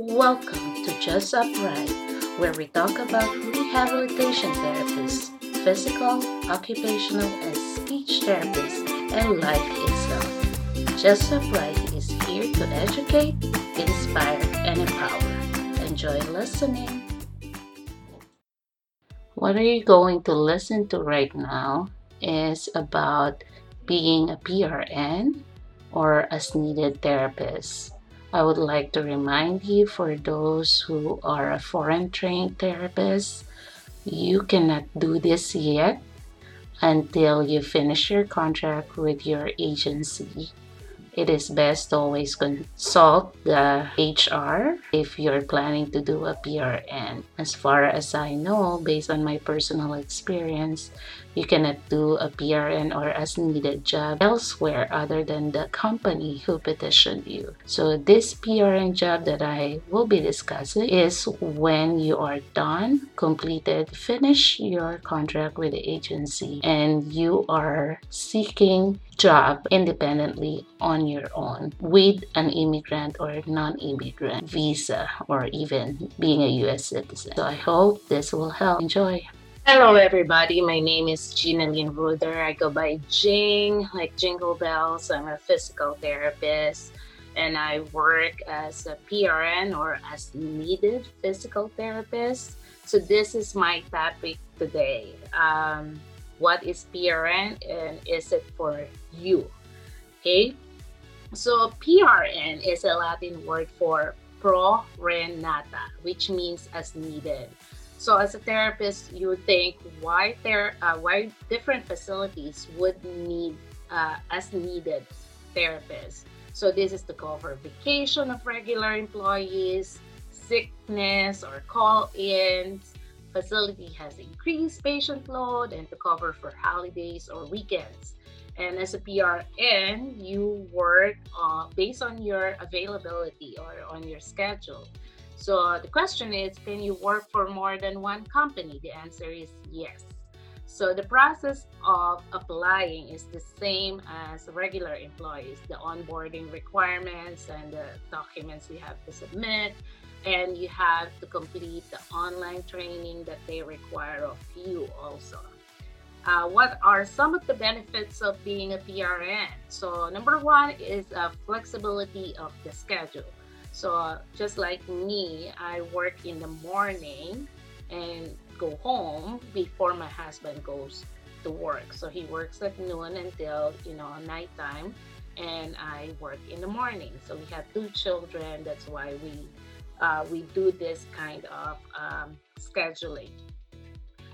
Welcome to Just Upright, where we talk about rehabilitation therapists, physical, occupational, and speech therapists, and life itself. Just Upright is here to educate, inspire, and empower. Enjoy listening. What are you going to listen to right now is about being a PRN or as needed therapist. I would like to remind you for those who are a foreign trained therapist, you cannot do this yet until you finish your contract with your agency. It is best to always consult the HR if you're planning to do a PRN. As far as I know, based on my personal experience, you cannot do a PRN or as needed job elsewhere other than the company who petitioned you. So, this PRN job that I will be discussing is when you are done, completed, finish your contract with the agency, and you are seeking job independently on your own with an immigrant or non-immigrant visa or even being a US citizen. So I hope this will help. Enjoy. Hello, everybody. My name is Ginaline Ruder. I go by Jing, like Jingle Bells. I'm a physical therapist and I work as a PRN or as needed physical therapist. So, this is my topic today. Um, what is PRN and is it for you? Okay, so PRN is a Latin word for pro re nata, which means as needed. So as a therapist, you would think why there uh, why different facilities would need uh, as needed therapists. So this is to cover vacation of regular employees, sickness or call-ins. Facility has increased patient load and to cover for holidays or weekends. And as a PRN, you work uh, based on your availability or on your schedule. So the question is, can you work for more than one company? The answer is yes. So the process of applying is the same as regular employees. The onboarding requirements and the documents you have to submit, and you have to complete the online training that they require of you also. Uh, what are some of the benefits of being a PRN? So number one is uh, flexibility of the schedule. So just like me, I work in the morning and go home before my husband goes to work. So he works at noon until you know nighttime, and I work in the morning. So we have two children. That's why we uh, we do this kind of um, scheduling.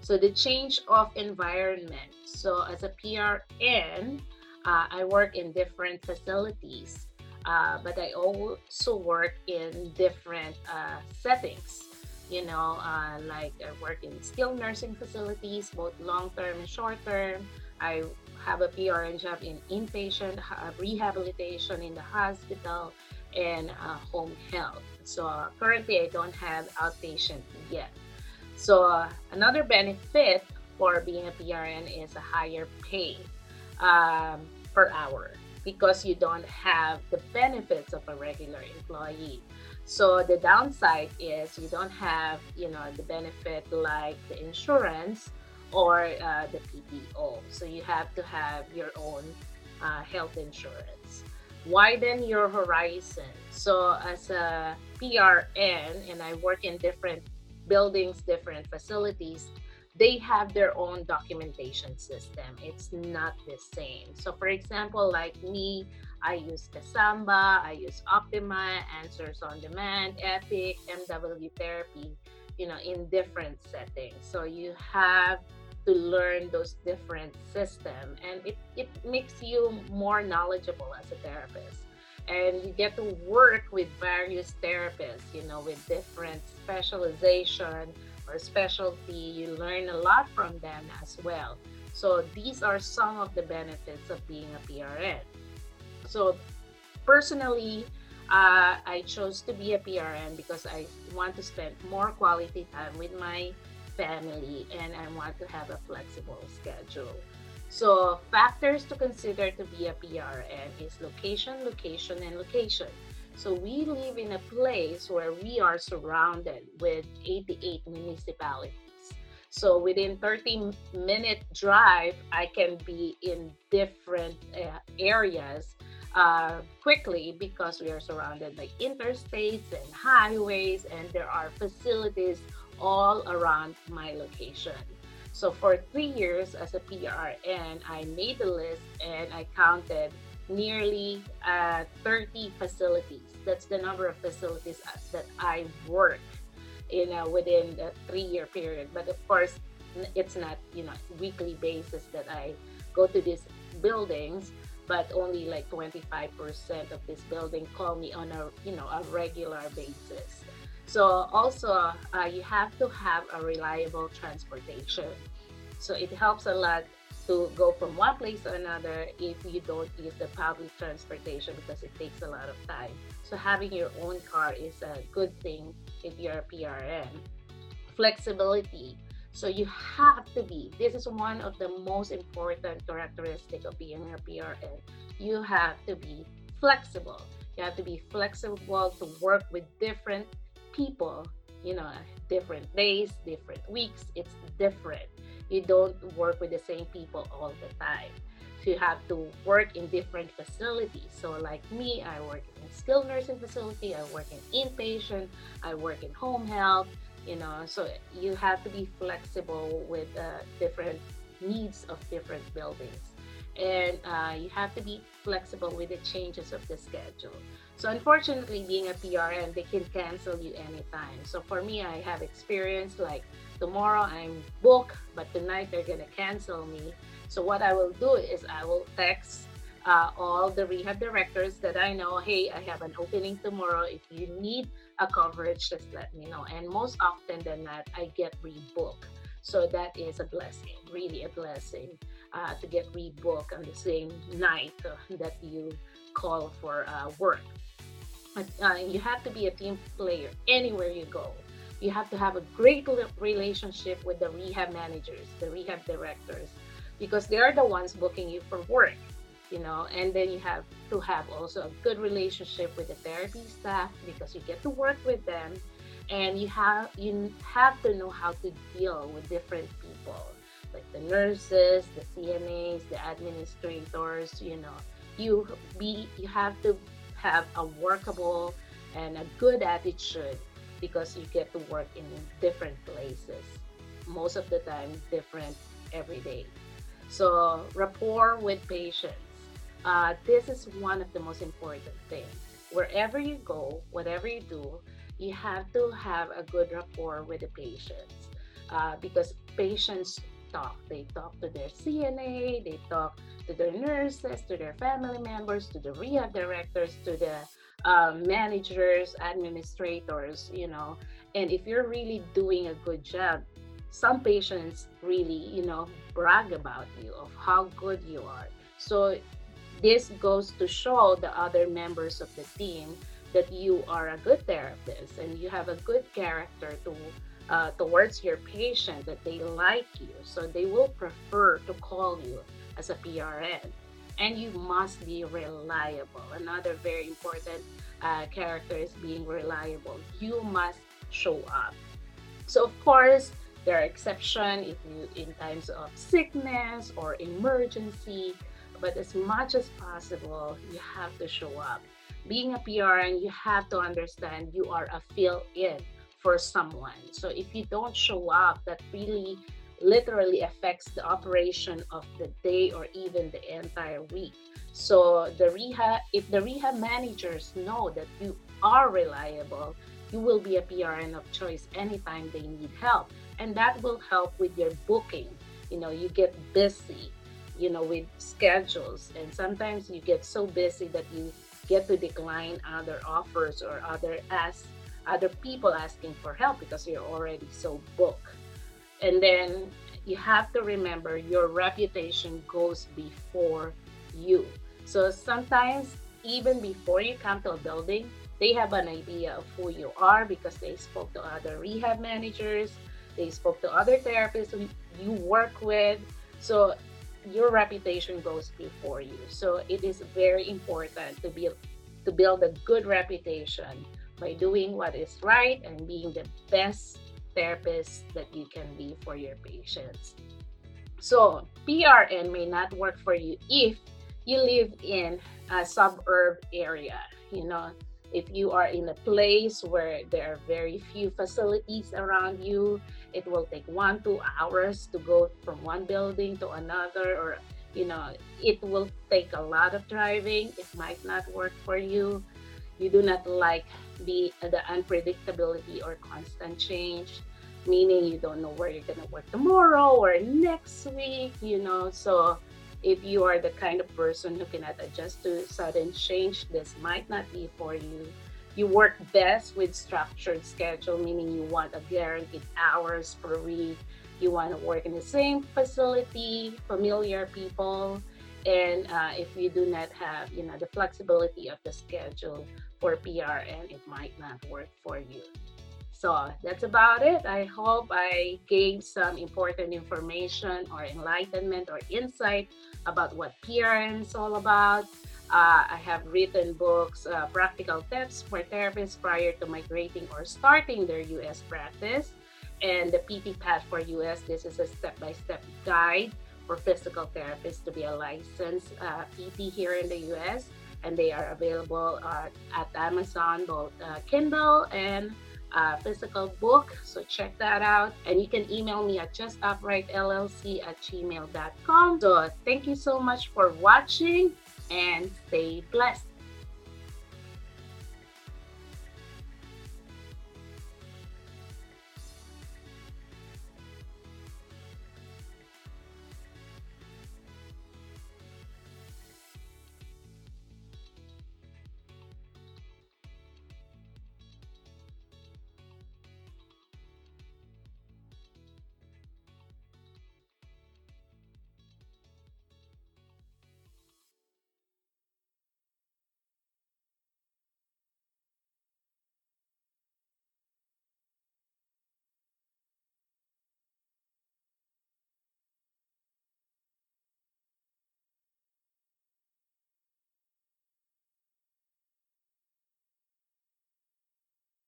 So the change of environment. So as a PRN, uh, I work in different facilities uh, but I also work in different uh, settings. You know, uh, like I work in skilled nursing facilities, both long term and short term. I have a PRN job in inpatient rehabilitation in the hospital and uh, home health. So uh, currently, I don't have outpatient yet. So uh, another benefit for being a PRN is a higher pay um, per hour because you don't have the benefits of a regular employee. So the downside is you don't have, you know, the benefit like the insurance or uh, the PPO. So you have to have your own uh, health insurance. Widen your horizon. So as a PRN, and I work in different buildings, different facilities, they have their own documentation system. It's not the same. So, for example, like me, I use Casamba, I use Optima, Answers on Demand, Epic, MW Therapy, you know, in different settings. So, you have to learn those different systems and it, it makes you more knowledgeable as a therapist and you get to work with various therapists you know with different specialization or specialty, you learn a lot from them as well. So these are some of the benefits of being a PRN. So personally, uh, I chose to be a PRN because I want to spend more quality time with my family and I want to have a flexible schedule. So factors to consider to be a PRN is location, location, and location. So we live in a place where we are surrounded with 88 municipalities. So within 30 minute drive, I can be in different uh, areas uh, quickly because we are surrounded by interstates and highways, and there are facilities all around my location. So for three years as a PRN, I made the list and I counted nearly uh, 30 facilities. That's the number of facilities that I work in uh, within the three-year period. But of course, it's not you know weekly basis that I go to these buildings but only like 25% of this building call me on a you know a regular basis so also uh, you have to have a reliable transportation so it helps a lot to go from one place to another if you don't use the public transportation because it takes a lot of time so having your own car is a good thing if you're a prn flexibility so you have to be, this is one of the most important characteristic of being a PRN. You have to be flexible. You have to be flexible to work with different people, you know, different days, different weeks. It's different. You don't work with the same people all the time. So you have to work in different facilities. So like me, I work in skilled nursing facility, I work in inpatient, I work in home health, you know so you have to be flexible with uh, different needs of different buildings and uh, you have to be flexible with the changes of the schedule so unfortunately being a prn they can cancel you anytime so for me i have experience like tomorrow i'm booked but tonight they're gonna cancel me so what i will do is i will text uh, all the rehab directors that I know, hey, I have an opening tomorrow. If you need a coverage, just let me know. And most often than not, I get rebooked. So that is a blessing, really a blessing uh, to get rebooked on the same night uh, that you call for uh, work. Uh, you have to be a team player anywhere you go. You have to have a great relationship with the rehab managers, the rehab directors, because they are the ones booking you for work you know and then you have to have also a good relationship with the therapy staff because you get to work with them and you have you have to know how to deal with different people like the nurses the cnas the administrators you know. You be you have to have a workable and a good attitude because you get to work in different places most of the time different every day. So rapport with patients. Uh, this is one of the most important things. Wherever you go, whatever you do, you have to have a good rapport with the patients uh, because patients talk. They talk to their CNA, they talk to their nurses, to their family members, to the rehab directors, to the uh, managers, administrators, you know. And if you're really doing a good job, some patients really, you know, brag about you of how good you are. So this goes to show the other members of the team that you are a good therapist and you have a good character to uh, towards your patient that they like you. So they will prefer to call you as a prn and you must be reliable. Another very important uh, character is being reliable. You must show up. So of course there are exceptions if you in times of sickness or emergency but as much as possible, you have to show up. Being a PRN, you have to understand you are a fill in for someone. So if you don't show up, that really literally affects the operation of the day or even the entire week. So the rehab, if the rehab managers know that you are reliable, you will be a PRN of choice anytime they need help. And that will help with your booking. You know, you get busy you know with schedules and sometimes you get so busy that you get to decline other offers or other ask other people asking for help because you're already so booked. And then you have to remember your reputation goes before you. So sometimes even before you come to a building they have an idea of who you are because they spoke to other rehab managers they spoke to other therapists you work with. So your reputation goes before you. So it is very important to be to build a good reputation by doing what is right and being the best therapist that you can be for your patients. So, PRN may not work for you if you live in a suburb area. You know, if you are in a place where there are very few facilities around you, it will take one, two hours to go from one building to another, or you know, it will take a lot of driving. It might not work for you. You do not like the the unpredictability or constant change meaning you don't know where you're going to work tomorrow or next week, you know. So if you are the kind of person who cannot adjust to sudden change, this might not be for you. You work best with structured schedule, meaning you want a guaranteed hours per week. You want to work in the same facility, familiar people, and uh, if you do not have, you know, the flexibility of the schedule for PRN, it might not work for you. So that's about it. I hope I gave some important information or enlightenment or insight about what PRN is all about. Uh, I have written books, uh, practical tips for therapists prior to migrating or starting their US practice, and the PT Path for US. This is a step by step guide for physical therapists to be a licensed uh, PT here in the US, and they are available uh, at Amazon, both uh, Kindle and uh, physical book. So check that out. And you can email me at justuprightllc at gmail.com. So thank you so much for watching and stay blessed.